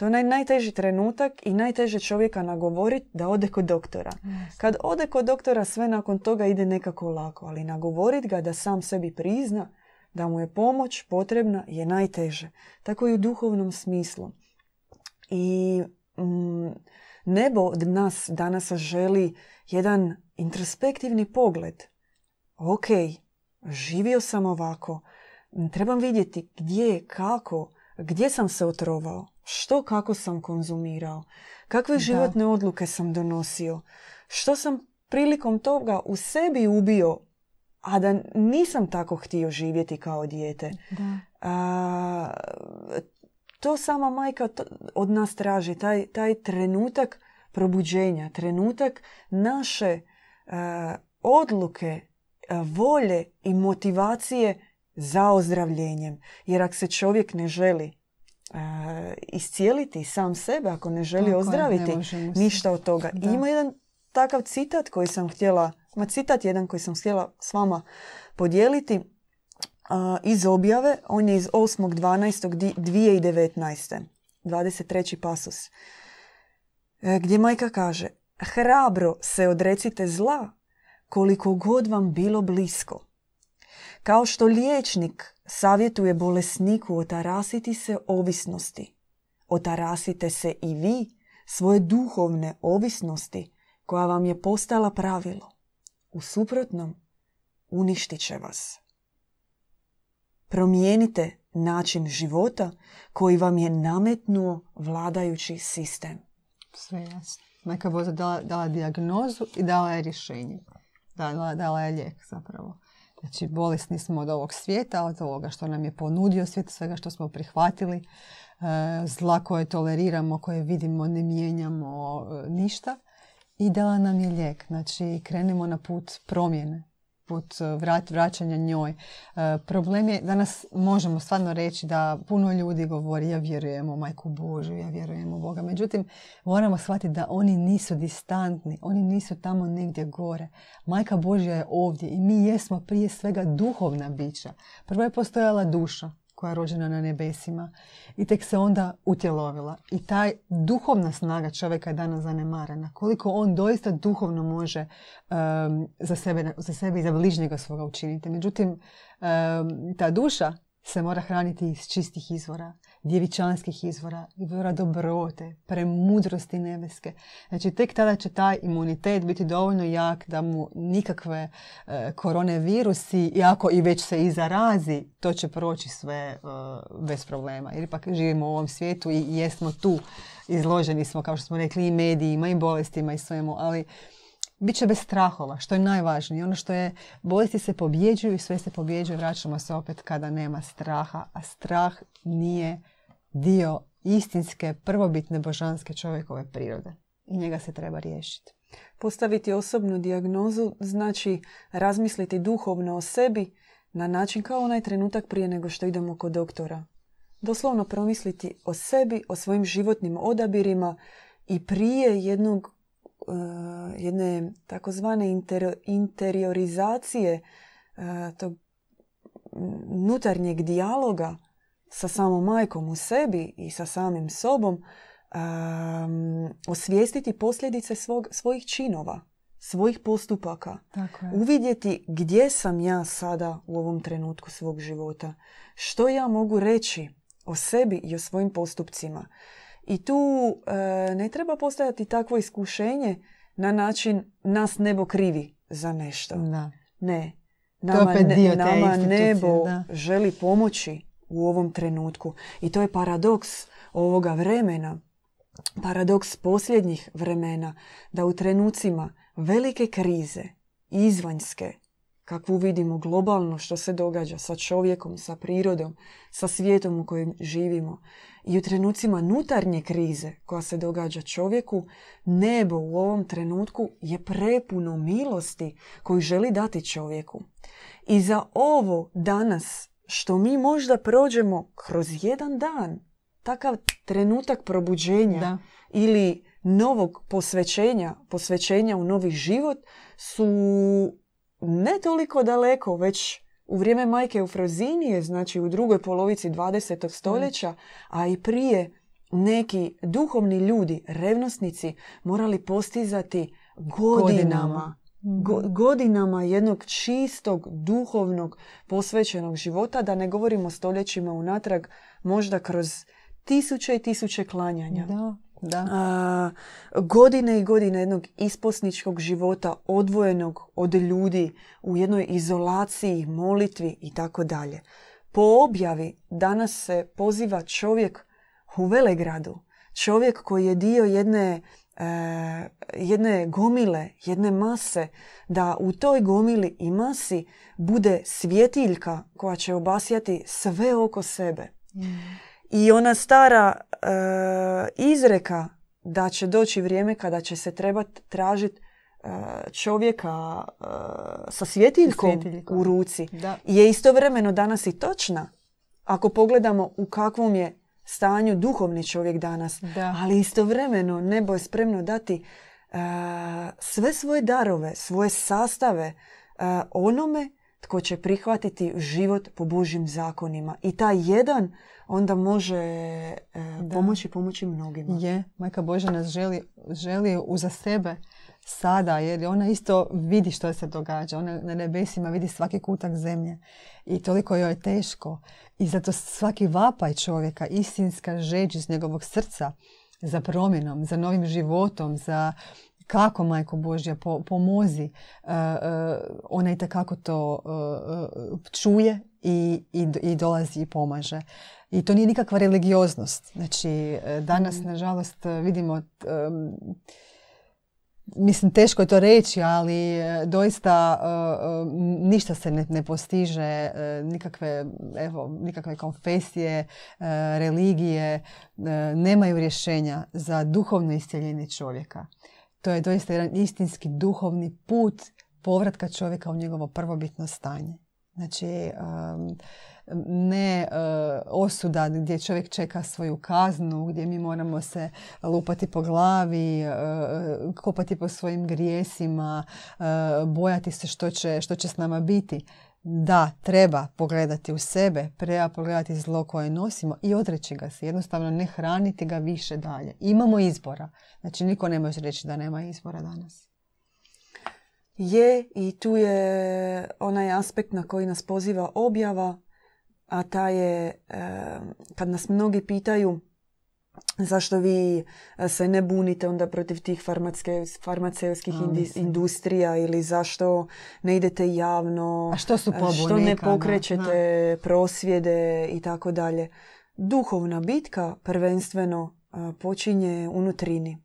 A: To je onaj najteži trenutak i najteže čovjeka nagovoriti da ode kod doktora. Kad ode kod doktora sve nakon toga ide nekako lako, ali nagovorit ga da sam sebi prizna da mu je pomoć potrebna je najteže. Tako i u duhovnom smislu. I mm, nebo od nas danas želi jedan introspektivni pogled. Ok, živio sam ovako, trebam vidjeti gdje, kako, gdje sam se otrovao, što kako sam konzumirao, kakve životne odluke sam donosio, što sam prilikom toga u sebi ubio, a da nisam tako htio živjeti kao dijete.
B: Da.
A: A, to sama majka od nas traži, taj, taj trenutak probuđenja, trenutak naše a, odluke, a, volje i motivacije za ozdravljenjem. Jer ako se čovjek ne želi iscijeliti sam sebe, ako ne želi
B: Tako je,
A: ozdraviti,
B: se-
A: ništa od toga.
B: Da.
A: I ima jedan takav citat koji sam htjela, ima citat jedan koji sam htjela s vama podijeliti a, iz objave. On je iz 8.12.2019. 23. pasus. E, Gdje majka kaže Hrabro se odrecite zla koliko god vam bilo blisko. Kao što liječnik savjetuje bolesniku otarasiti se ovisnosti, otarasite se i vi svoje duhovne ovisnosti koja vam je postala pravilo. U suprotnom, uništit će vas. Promijenite način života koji vam je nametnuo vladajući sistem.
B: Sve jasno. Majka Boza dala, dala dijagnozu i dala je rješenje. Dala, dala je lijek zapravo. Znači, bolesni smo od ovog svijeta, od ovoga što nam je ponudio svijet, svega što smo prihvatili, e, zla koje toleriramo, koje vidimo, ne mijenjamo e, ništa. I dala nam je lijek. Znači, krenimo na put promjene, put e, vrat, vraćanja njoj. E, problem je, danas možemo stvarno reći da puno ljudi govori ja vjerujem u Majku Božju, ja vjerujem u Boga. Međutim, moramo shvatiti da oni nisu distantni, oni nisu tamo negdje gore. Majka Božja je ovdje i mi jesmo prije svega duhovna bića. Prvo je postojala duša koja je rođena na nebesima i tek se onda utjelovila. I taj duhovna snaga čovjeka je danas zanemarena. Koliko on doista duhovno može em, za, sebe, za sebe i za bližnjega svoga učiniti. Međutim, em, ta duša se mora hraniti iz čistih izvora, djevičanskih izvora, izvora dobrote, premudrosti nebeske. Znači, tek tada će taj imunitet biti dovoljno jak da mu nikakve e, korone virusi, iako i već se i zarazi, to će proći sve e, bez problema. Jer ipak živimo u ovom svijetu i jesmo tu, izloženi smo, kao što smo rekli, i medijima, i bolestima i svemu, ali bit će bez strahova, što je najvažnije. Ono što je, bolesti se pobjeđuju i sve se pobjeđuje, vraćamo se opet kada nema straha, a strah nije dio istinske, prvobitne božanske čovjekove prirode. I njega se treba riješiti.
A: Postaviti osobnu dijagnozu znači razmisliti duhovno o sebi na način kao onaj trenutak prije nego što idemo kod doktora. Doslovno promisliti o sebi, o svojim životnim odabirima i prije jednog jedne takozvane inter- interiorizacije uh, tog unutarnjeg dijaloga sa samom majkom u sebi i sa samim sobom um, osvijestiti posljedice svog, svojih činova, svojih postupaka.
B: Tako je.
A: Uvidjeti gdje sam ja sada u ovom trenutku svog života. Što ja mogu reći o sebi i o svojim postupcima. I tu e, ne treba postojati takvo iskušenje na način nas nebo krivi za nešto.
B: Da.
A: Ne.
B: To je
A: Nama, ne-
B: te
A: nama nebo
B: da.
A: želi pomoći u ovom trenutku. I to je paradoks ovoga vremena. Paradoks posljednjih vremena. Da u trenucima velike krize, izvanjske, kakvu vidimo globalno što se događa sa čovjekom, sa prirodom, sa svijetom u kojem živimo. I u trenucima nutarnje krize koja se događa čovjeku, nebo u ovom trenutku je prepuno milosti koju želi dati čovjeku. I za ovo danas što mi možda prođemo kroz jedan dan, takav trenutak probuđenja
B: Da.
A: ili novog posvećenja, posvećenja u novi život su ne toliko daleko, već u vrijeme majke Eufrozinije, znači u drugoj polovici 20. stoljeća, a i prije neki duhovni ljudi, revnosnici, morali postizati godinama,
B: Godinama.
A: go- godinama jednog čistog, duhovnog, posvećenog života, da ne govorimo stoljećima unatrag, možda kroz tisuće i tisuće klanjanja.
B: Da, da.
A: A, godine i godine jednog isposničkog života odvojenog od ljudi u jednoj izolaciji, molitvi i tako dalje. Po objavi danas se poziva čovjek u Velegradu, čovjek koji je dio jedne, e, jedne gomile, jedne mase, da u toj gomili i masi bude svjetiljka koja će obasjati sve oko sebe. I ona stara e, izreka da će doći vrijeme kada će se trebati tražiti čovjeka e, sa svjetiljkom,
B: Svjetiljkom.
A: u ruci
B: Da.
A: je istovremeno danas i točna. Ako pogledamo u kakvom je stanju duhovni čovjek danas,
B: Da.
A: ali istovremeno nebo je spremno dati sve svoje darove, svoje sastave onome tko će prihvatiti život po Božjim zakonima. I taj jedan onda može e, pomoći pomoći mnogima.
B: Je, Majka Božja nas želi, želi uza sebe sada, jer ona isto vidi što se događa. Ona na nebesima vidi svaki kutak zemlje i toliko joj je teško. I zato svaki vapaj čovjeka, istinska žeđ iz njegovog srca za promjenom, za novim životom, za kako Majko Božja po, pomozi, uh, uh, ona i takako to čuje i, i, i dolazi i pomaže. I to nije nikakva religioznost. Znači, danas, nažalost, eh, vidimo, mislim, teško je to reći, ali doista ništa se ne, ne postiže, nikakve, evo, nikakve konfesije, religije, nemaju rješenja za duhovno iscjeljenje čovjeka. To je doista jedan istinski duhovni put povratka čovjeka u njegovo prvobitno stanje. Znači, ne e, osuda gdje čovjek čeka svoju kaznu, gdje mi moramo se lupati po glavi, e, kopati po svojim grijesima, e, bojati se što će, što će s nama biti. Da, treba pogledati u sebe, treba pogledati zlo koje nosimo i odreći ga se. Jednostavno ne hraniti ga više dalje. Imamo izbora. Znači niko ne može reći da nema izbora danas.
A: Je i tu je onaj aspekt na koji nas poziva objava, a ta je kad nas mnogi pitaju zašto vi e, se ne bunite onda protiv tih farmaceutskih industrija ili zašto ne idete javno,
B: A što su
A: e, što
B: pobune
A: ne
B: kada?
A: pokrećete prosvjede i tako dalje. Duhovna bitka prvenstveno e, počinje unutrini.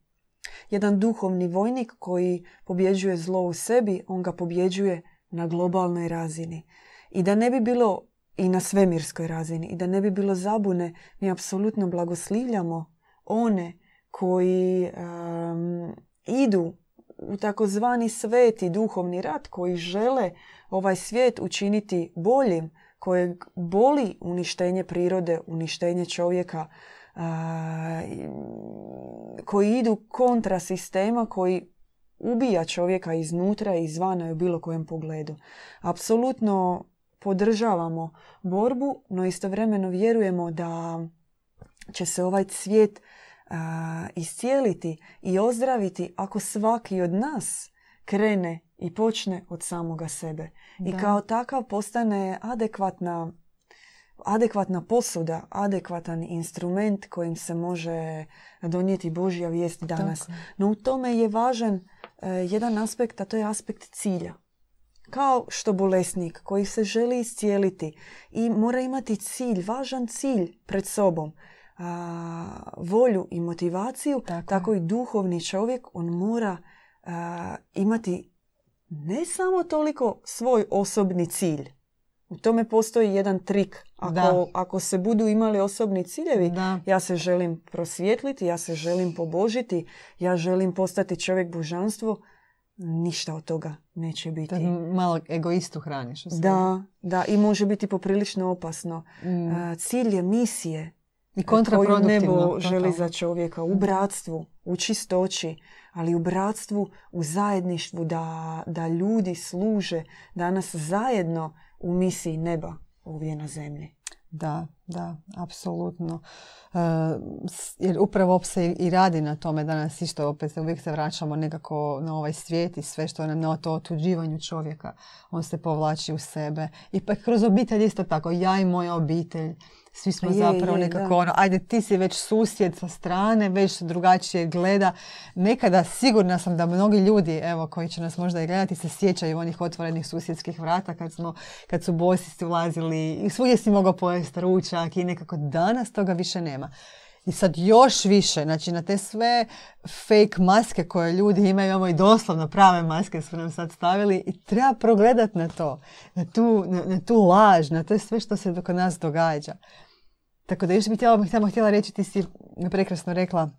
A: Jedan duhovni vojnik koji pobjeđuje zlo u sebi, on ga pobjeđuje na globalnoj razini. I da ne bi bilo i na svemirskoj razini, i da ne bi bilo zabune, mi apsolutno blagoslivljamo one koji em, idu u takozvani sveti duhovni rat, koji žele ovaj svijet učiniti boljim, kojeg boli uništenje prirode, uništenje čovjeka, i- koji idu kontra sistema, koji ubija čovjeka iznutra i izvana u bilo kojem pogledu. Apsolutno podržavamo borbu, no istovremeno vjerujemo da će se ovaj cvijet a, iscijeliti i ozdraviti ako svaki od nas krene i počne od samoga sebe. I
B: Da.
A: kao takav postane adekvatna adekvatna posuda, adekvatan instrument kojim se može donijeti Božja vijest danas.
B: Tako.
A: No u tome je važan e, jedan aspekt, a to je aspekt cilja. Kao što bolesnik koji se želi iscijeliti i mora imati cilj, važan cilj pred sobom, a, volju i motivaciju,
B: Tako
A: tako, i duhovni čovjek, on mora a, imati ne samo toliko svoj osobni cilj. U tome postoji jedan trik. Ako,
B: Da.
A: ako se budu imali osobni ciljevi,
B: Da.
A: ja se želim prosvjetliti, ja se želim pobožiti, ja želim postati čovjek božanstvo, ništa od toga neće biti.
B: Malo egoistu hraniš. sebi.
A: Da, da, i može biti poprilično opasno.
B: Mm.
A: Cilj je misije
B: I
A: koju nebo želi za čovjeka u bratstvu, u čistoći, ali u bratstvu, u zajedništvu, da, da ljudi služe danas zajedno u misiji neba ovdje na zemlji.
B: Da, da, apsolutno. E, jer upravo se i- radi na tome danas isto opet se uvijek se vraćamo nekako na ovaj svijet i sve što nam na to otuđivanju čovjeka. On se povlači u sebe. I pa kroz obitelj isto tako. Ja i moja obitelj. Svi smo
A: Je,
B: zapravo
A: je,
B: nekako
A: da.
B: ono, ajde ti si već susjed sa strane, već drugačije gleda. Nekada sigurna sam da mnogi ljudi, evo, koji će nas možda i gledati, se sjećaju onih otvorenih susjedskih vrata kad smo, kad su bosisti ulazili i svugdje si mogao pojesti ručak i nekako danas toga više nema. I sad još više, znači na te sve fake maske koje ljudi imaju, imamo i doslovno prave maske su nam sad stavili i treba progledat na to, na tu, na, na tu laž, na to sve što se kod nas događa. Tako da još bih htjela, samo htjela reći, ti si prekrasno rekla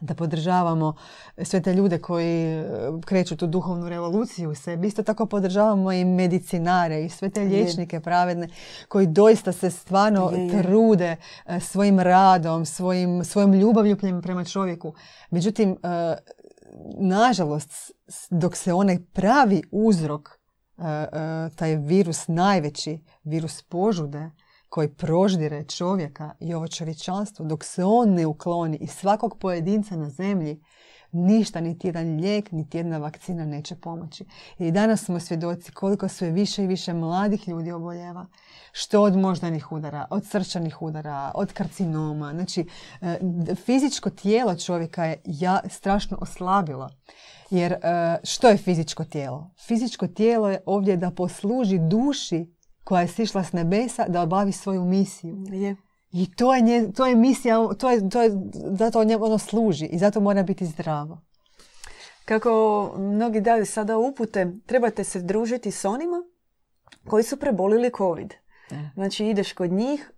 B: da podržavamo sve te ljude koji e, kreću tu duhovnu revoluciju u sebi. Isto tako podržavamo i medicinare i sve te liječnike pravedne koji doista se stvarno
A: Je, je.
B: trude e, svojim radom, svojim, svojom ljubavlju prema- čovjeku. Međutim, e, nažalost, dok se onaj pravi uzrok, taj virus najveći, virus požude, koji proždire čovjeka i ovo čovječanstvo, dok se on ne ukloni iz svakog pojedinca na zemlji, ništa, niti jedan lijek, niti jedna vakcina neće pomoći. I danas smo svjedoci koliko sve više i više mladih ljudi oboljeva. Što od moždanih udara, od srčanih udara, od karcinoma. Znači, e, fizičko tijelo čovjeka je strašno oslabilo. Jer e, što je fizičko tijelo? Fizičko tijelo je ovdje da posluži duši koja je sišla s nebesa da obavi svoju misiju.
A: Je.
B: I to je, nje, to je misija, to je, to je, zato ono služi i zato mora biti zdravo.
A: Kako mnogi daju sada upute, trebate se družiti s onima koji su prebolili COVID.
B: Da.
A: Znači ideš kod njih,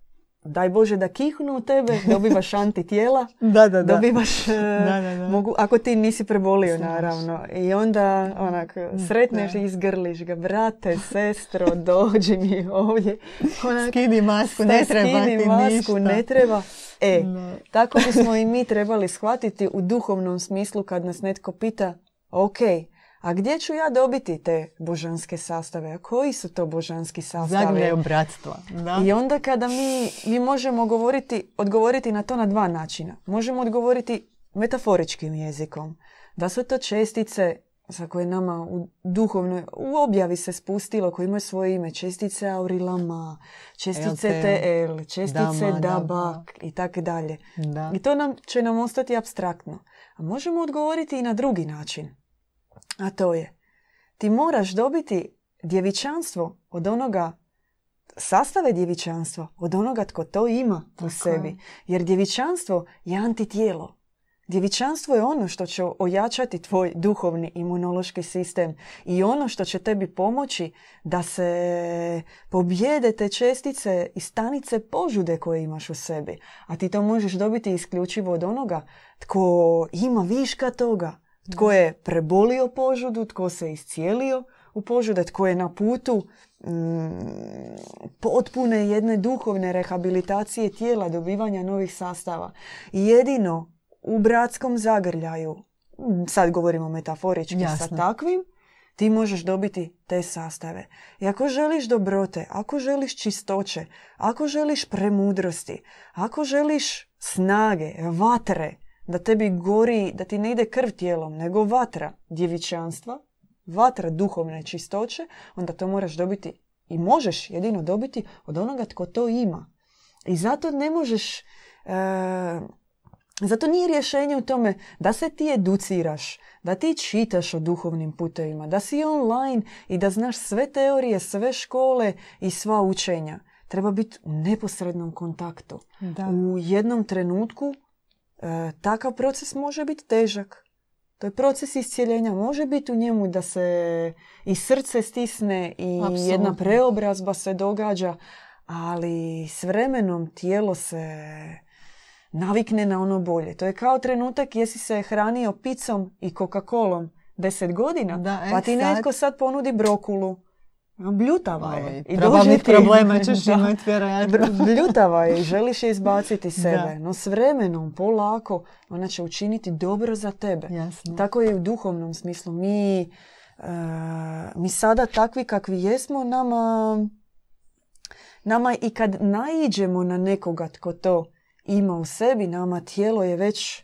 A: daj Bože da kihnu u tebe, dobivaš antitijela,
B: Da, da,
A: dobivaš,
B: Da, da, da.
A: mogu, ako ti nisi prebolio naravno. I onda onak, sretneš i izgrliš ga, brate, sestro, dođi mi ovdje. Onak,
B: Skini masku, ne treba
A: skini
B: ti
A: masku,
B: ništa.
A: ne treba. E, tako bismo i mi trebali shvatiti u duhovnom smislu kad nas netko pita, ok, a gdje ću ja dobiti te božanske sastave? A koji su to božanski sastavi?
B: Zagnjaju bratstva. Da.
A: I onda kada mi, mi možemo govoriti, odgovoriti na to na dva načina. Možemo odgovoriti metaforičkim jezikom. Da su to čestice za koje nama u duhovnoj, u objavi se spustilo, koji imaju svoje ime. Čestice Aurilama, čestice TL, čestice
B: Dama,
A: Dabak
B: Daba.
A: i tako dalje.
B: Da.
A: I to nam, će nam ostati abstraktno. A možemo odgovoriti i na drugi način. A to je, ti moraš dobiti djevičanstvo od onoga, sastave djevičanstva od onoga tko to ima u
B: Tako
A: sebi.
B: je.
A: Jer djevičanstvo je antitijelo. Djevičanstvo je ono što će ojačati tvoj duhovni imunološki sistem i ono što će tebi pomoći da se pobjede te čestice i stanice požude koje imaš u sebi. A ti to možeš dobiti isključivo od onoga tko ima viška toga, tko je prebolio požudu, tko se iscijelio u požude, tko je na putu mm, potpune jedne duhovne rehabilitacije tijela, dobivanja novih sastava. Jedino u bratskom zagrljaju, mm, sad govorimo metaforički sa takvim, ti možeš dobiti te sastave. I ako želiš dobrote, ako želiš čistoće, ako želiš premudrosti, ako želiš snage, vatre, da tebi gori, da ti ne ide krv tijelom, nego vatra djevičanstva, vatra duhovne čistoće, onda to moraš dobiti i možeš jedino dobiti od onoga tko to ima. I zato ne možeš, e, zato nije rješenje u tome da se ti educiraš, da ti čitaš o duhovnim putevima, da si online i da znaš sve teorije, sve škole i sva učenja. Treba biti u neposrednom kontaktu.
B: Da.
A: U jednom trenutku e, takav proces može biti težak. To je proces iscijeljenja. Može biti u njemu da se i srce stisne i jedna preobrazba se događa, ali s vremenom tijelo se navikne na ono bolje. To je kao trenutak jesi se hranio picom i Coca-Colom deset godina,
B: Da, e,
A: pa ti
B: sad-
A: netko sad ponudi brokulu. Bljutava je.
B: Ovaj,
A: I
B: probavnih
A: dođe ti-
B: problema ćeš imati vjerojatno.
A: Bljutava je i želiš je izbaciti sebe.
B: Da.
A: No s vremenom, polako, ona će učiniti dobro za tebe.
B: Jasno.
A: Tako je i u duhovnom smislu. Mi, e, mi sada takvi kakvi jesmo, nama, nama i kad naiđemo na nekoga tko to ima u sebi, nama tijelo je već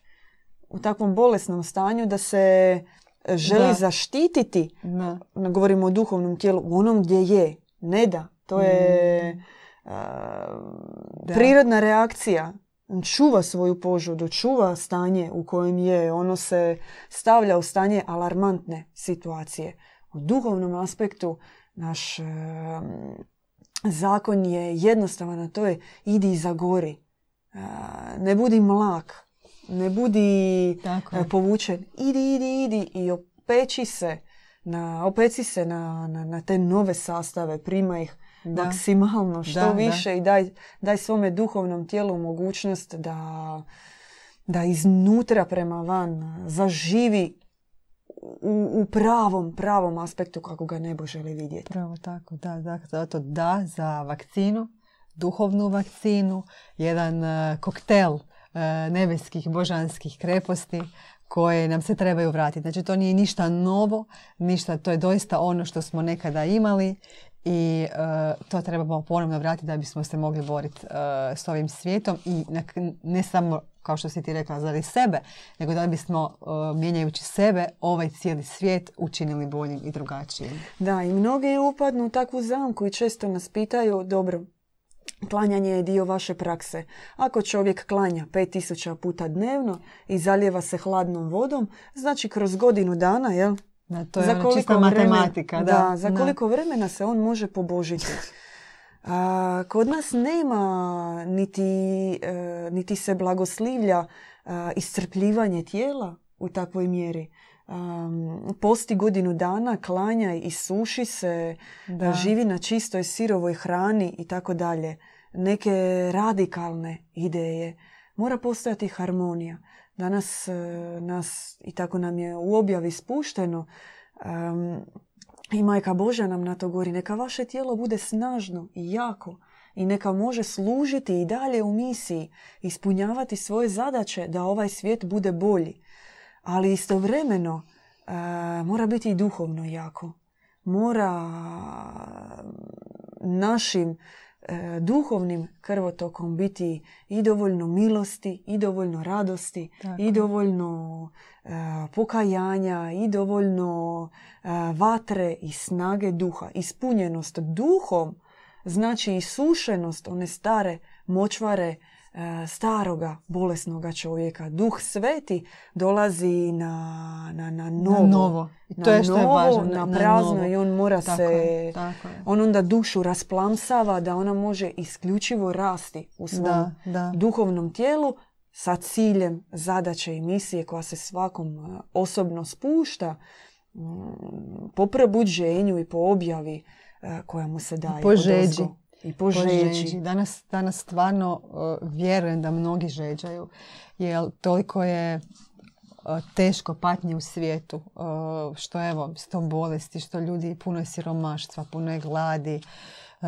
A: u takvom bolesnom stanju da se želi
B: Da.
A: zaštititi
B: Da.
A: govorimo o duhovnom tijelu, u onom gdje je. Ne da. To je
B: Mm.
A: a, prirodna reakcija. Čuva svoju požudu, čuva stanje u kojem je. Ono se stavlja u stanje alarmantne situacije. U duhovnom aspektu naš zakon je jednostavan, a to je idi i zagori. Ne budi mlak. Ne budi
B: Tako
A: e,
B: je.
A: povučen. Idi, idi, idi i opeći se na, opeci se na, na, na te nove sastave, prima ih
B: Da.
A: maksimalno, što
B: Da, da.
A: više i daj, daj svome duhovnom tijelu mogućnost da, da iznutra prema van zaživi u, u pravom, pravom aspektu kako ga nebo želi vidjeti.
B: Pravo tako, da, da, zato da za vakcinu, duhovnu vakcinu, jedan e, koktel nebeskih božanskih kreposti koje nam se trebaju vratiti. Znači to nije ništa novo, ništa, to je doista ono što smo nekada imali i e, to trebamo ponovno vratiti da bismo se mogli boriti e, s ovim svijetom i ne samo kao što si ti rekla za sebe, nego da bismo e, mijenjajući sebe ovaj cijeli svijet učinili boljim i drugačijim.
A: Da, i mnogi upadnu u takvu zamku i često nas pitaju, dobro, klanjanje je dio vaše prakse. Ako čovjek klanja 5000 puta dnevno i zalijeva se hladnom vodom, znači kroz godinu dana, jel?
B: Da, to je ono čista matematika.
A: da,
B: Da,
A: za
B: da.
A: koliko vremena se on može pobožiti. A, kod nas nema niti, e, niti se blagoslivlja a, iscrpljivanje tijela u takvoj mjeri. Um, posti godinu dana, klanjaj i suši se,
B: Da.
A: živi na čistoj sirovoj hrani i tako dalje. Neke radikalne ideje. Mora postojati harmonija. Danas e, nas, i tako nam je u objavi spušteno, i Majka Božja nam na to govori, neka vaše tijelo bude snažno i jako i neka može služiti i dalje u misiji, ispunjavati svoje zadaće da ovaj svijet bude bolji. Ali istovremeno e, mora biti i duhovno jako. Mora našim duhovnim krvotokom biti i dovoljno milosti, i dovoljno radosti,
B: Tako
A: i dovoljno e, pokajanja, i dovoljno e, vatre i snage duha. Ispunjenost duhom znači isušenost one stare močvare e, staroga bolesnoga čovjeka. Duh sveti dolazi na, na, na novo.
B: Na novo. I to
A: Na
B: je što je
A: novo,
B: važno.
A: Na
B: na
A: prazno
B: novo.
A: i on mora
B: Tako
A: se...
B: je, tako je.
A: On onda dušu rasplamsava da ona može isključivo rasti u svom
B: Da, da.
A: duhovnom tijelu sa ciljem zadaće i misije koja se svakom e, osobno spušta mm, po probuđenju i po objavi e, koja mu se daje.
B: po žeđi.
A: I po
B: Po
A: žeđi.
B: žeđi. Danas, danas stvarno uh, vjerujem da mnogi žeđaju, jer toliko je uh, teško patnje u svijetu, uh, što evo, sto bolesti, što ljudi, puno je siromaštva, puno je gladi, uh,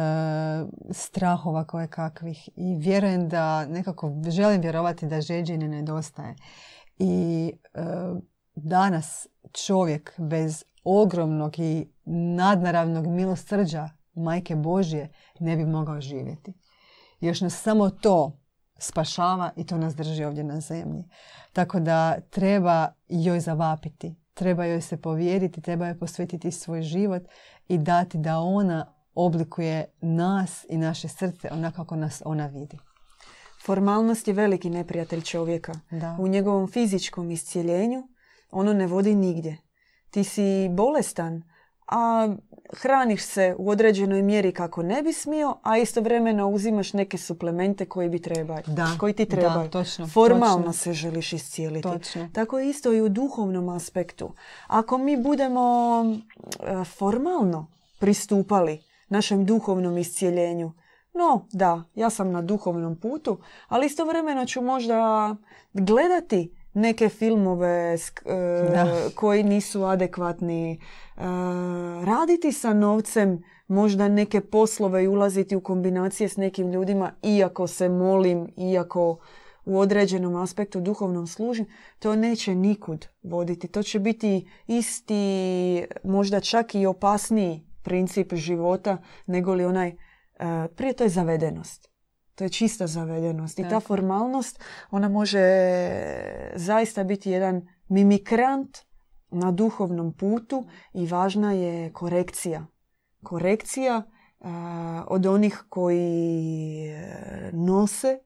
B: strahova koje kakvih i vjerujem da nekako želim vjerovati da žeđi ne nedostaje. I uh, danas čovjek bez ogromnog i nadnaravnog milosrđa majke Božje ne bi mogao živjeti. Još nas samo to spašava i to nas drži ovdje na zemlji. Tako da treba joj zavapiti, treba joj se povjeriti, treba joj posvetiti svoj život i dati da ona oblikuje nas i naše srce onako kako nas ona vidi.
A: Formalnost je veliki neprijatelj čovjeka.
B: Da.
A: U njegovom fizičkom iscijeljenju ono ne vodi nigdje. Ti si bolestan, a hraniš se u određenoj mjeri kako ne bi smio, a istovremeno uzimaš neke suplemente koji bi trebali,
B: Da,
A: koji ti
B: da,
A: trebaju.
B: točno,
A: Formalno
B: točno.
A: se želiš iscijeliti.
B: Točno.
A: Tako je isto i u duhovnom aspektu. Ako mi budemo e, formalno pristupali našem duhovnom iscijeljenju, no da, ja sam na duhovnom putu, ali istovremeno ću možda gledati neke filmove sk- e,
B: Da.
A: koji nisu adekvatni, e, raditi sa novcem možda neke poslove i ulaziti u kombinacije s nekim ljudima iako se molim, iako u određenom aspektu duhovnom služim, to neće nikud voditi. To će biti isti, možda čak i opasniji princip života nego li onaj, e, prije to je zavedenost. To je čista zavedenost. I ta formalnost, ona može zaista biti jedan mimikrant na duhovnom putu i važna je korekcija. Korekcija e, od onih koji e, nose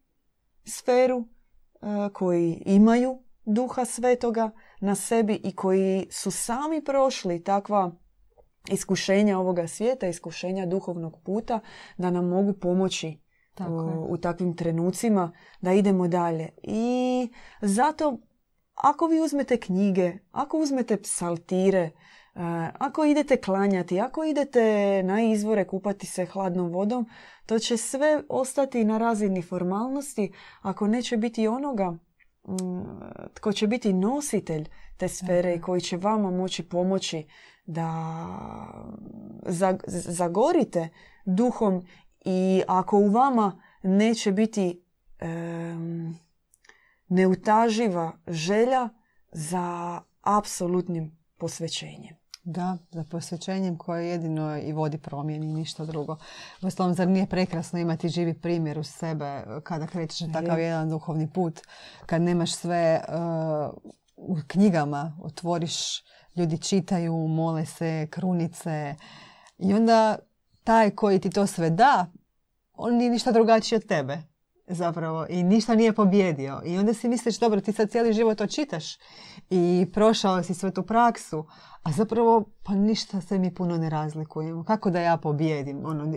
A: sferu, e, koji imaju duha svetoga na sebi i koji su sami prošli takva iskušenja ovoga svijeta, iskušenja duhovnog puta, da nam mogu pomoći
B: Tako
A: u, u takvim trenucima da idemo dalje. I zato ako vi uzmete knjige, ako uzmete psaltire, e, ako idete klanjati, ako idete na izvore kupati se hladnom vodom, to će sve ostati na razini formalnosti ako neće biti onoga mm, tko će biti nositelj te sfere i koji će vama moći pomoći da zag- zagorite duhom i ako u vama neće biti em, neutaživa želja za apsolutnim posvećenjem.
B: Da, za posvećenjem koje jedino i vodi promjeni, ništa drugo. Uostalom, zar nije prekrasno imati živi primjer uz sebe kada krećeš na takav
A: Je.
B: jedan duhovni put, kad nemaš sve eh, u knjigama, otvoriš, ljudi čitaju, mole se, krunice i onda taj koji ti to sve da, on nije ništa drugačiji od tebe zapravo i ništa nije pobjedio. I onda si misliš, dobro, ti sad cijeli život to čitaš i prošao si sve tu praksu, a zapravo pa ništa se mi puno ne razlikujemo. Kako da ja pobjedim? Ono,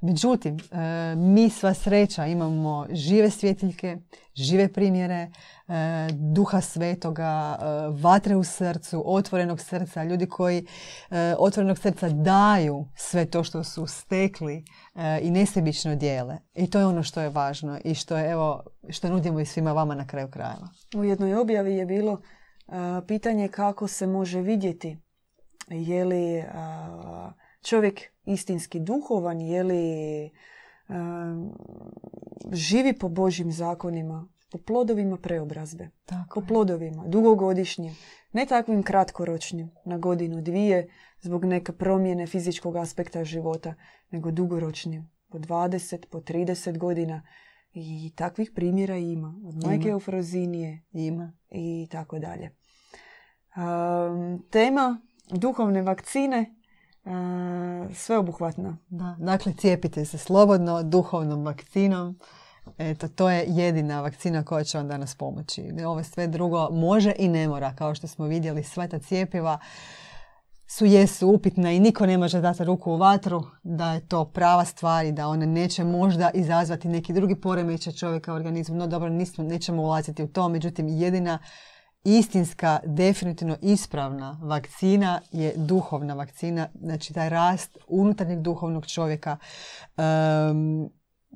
B: Međutim, e, mi sva sreća imamo žive svjetiljke, žive primjere, e, duha svetoga, e, vatre u srcu, otvorenog srca, ljudi koji otvorenog srca daju sve to što su stekli i nesebično dijele. I to je ono što je važno i što je, evo, što nudimo i svima vama na kraju krajeva.
A: U jednoj objavi je bilo pitanje kako se može vidjeti je li čovjek istinski duhovan, je li živi po Božjim zakonima, po plodovima preobrazbe,
B: Tako
A: po plodovima, dugogodišnjim, ne takvim kratkoročnim, na godinu dvije, zbog neke promjene fizičkog aspekta života, nego dugoročnim, po 20, po 30 godina. I takvih primjera ima. Od majke
B: Ima.
A: Eufrozinije,
B: Ima.
A: i tako dalje. Um, tema duhovne vakcine sveobuhvatna.
B: Da, dakle cijepite se slobodno duhovnom vakcinom. Eto, to je jedina vakcina koja će vam danas pomoći. Ovo sve drugo može i ne mora. Kao što smo vidjeli, sva ta cijepiva su jesu upitna i niko ne može dati ruku u vatru da je to prava stvar i da one neće možda izazvati neki drugi poremećaj čovjeka u organizmu. No dobro, nismo, nećemo ulaziti u to. Međutim, jedina istinska, definitivno ispravna vakcina je duhovna vakcina, znači taj rast unutarnjeg duhovnog čovjeka.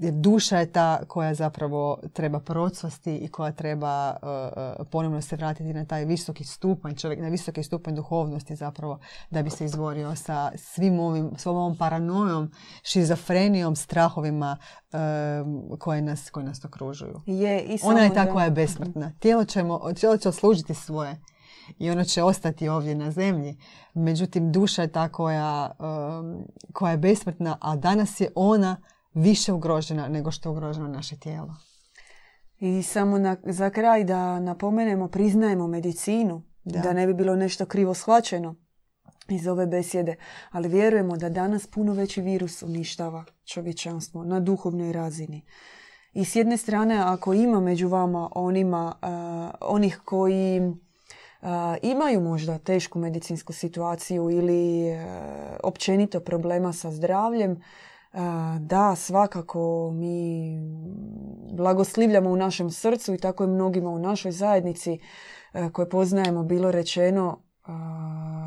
B: Jer duša je ta koja zapravo treba procvasti i koja treba uh, uh, ponovno se vratiti na taj visoki stupanj, čovjek na visoki stupanj duhovnosti zapravo da bi se izborio sa svim ovim, svom ovom paranojom, šizofrenijom, strahovima um, koje nas, koje nas okružuju.
A: Je i
B: Ona je
A: samo
B: ta koja je besmrtna. Tijelo, ćemo, tijelo će odslužiti svoje i ono će ostati ovdje na zemlji. Međutim, duša je ta koja, koja je besmrtna, a danas je ona više ugrožena nego što je ugroženo naše tijelo.
A: I samo na, za kraj da napomenemo, priznajemo medicinu, da. da ne bi bilo nešto krivo shvaćeno iz ove besjede, ali vjerujemo da danas puno veći virus uništava čovječanstvo na duhovnoj razini. I s jedne strane, ako ima među vama onima, uh, onih koji uh, imaju možda tešku medicinsku situaciju ili uh, općenito problema sa zdravljem, da, svakako mi blagoslivljamo u našem srcu i tako je mnogima u našoj zajednici koje poznajemo bilo rečeno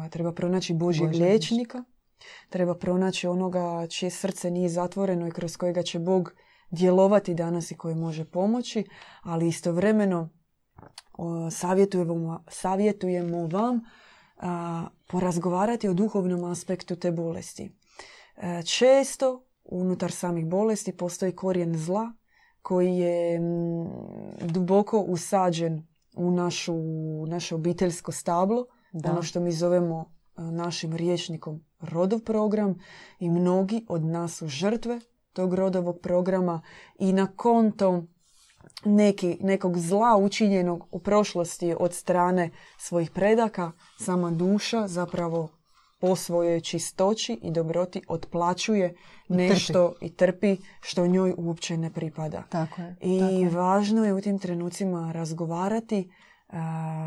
A: treba pronaći Božjeg liječnika, treba pronaći onoga čije srce nije zatvoreno i kroz kojega će Bog djelovati danas i koji može pomoći, ali istovremeno savjetujemo, savjetujemo vam porazgovarati o duhovnom aspektu te bolesti. E, često unutar samih bolesti postoji korijen zla koji je duboko usađen u našu, naše obiteljsko stablo, da. ono što mi zovemo e, našim riječnikom rodov program i mnogi od nas su žrtve tog rodovog programa i na konto neki, nekog zla učinjenog u prošlosti od strane svojih predaka, sama duša zapravo po svojoj čistoći i dobroti otplaćuje nešto i trpi što njoj uopće ne pripada.
B: Tako je,
A: I važno je u tim trenucima razgovarati,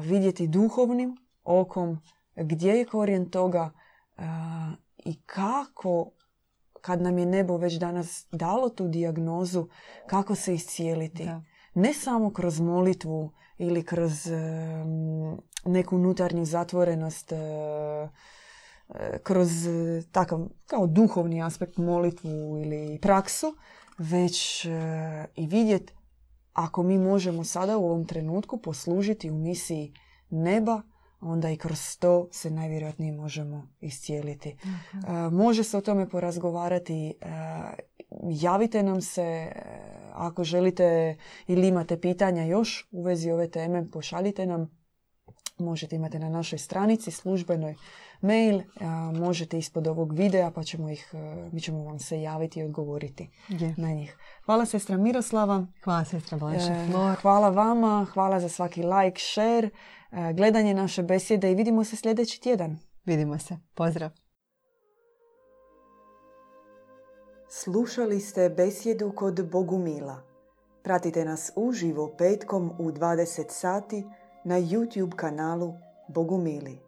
A: vidjeti duhovnim okom gdje je korijen toga i kako kad nam je nebo već danas dalo tu dijagnozu, kako se iscijeliti. Ne samo kroz molitvu ili kroz neku unutarnju zatvorenost, e, kroz e, takav kao duhovni aspekt molitvu ili praksu, već i vidjeti ako mi možemo sada u ovom trenutku poslužiti u misiji neba, onda i kroz to se najvjerojatnije možemo iscijeliti. može se o tome porazgovarati. javite nam se ako želite ili imate pitanja još u vezi ove teme, pošaljite nam. Možete imati na našoj stranici službenoj mail, možete ispod ovog videa pa ćemo ih, mi ćemo vam se javiti i odgovoriti na njih. Hvala sestra Miroslava.
B: Hvala sestra
A: e, Hvala vama, hvala za svaki like, share. E, gledanje naše besjede i vidimo se sljedeći tjedan.
B: Vidimo se. Pozdrav.
A: Slušali ste besjedu kod Bogumila. Pratite nas uživo petkom u 20 sati na YouTube kanalu Bogumili.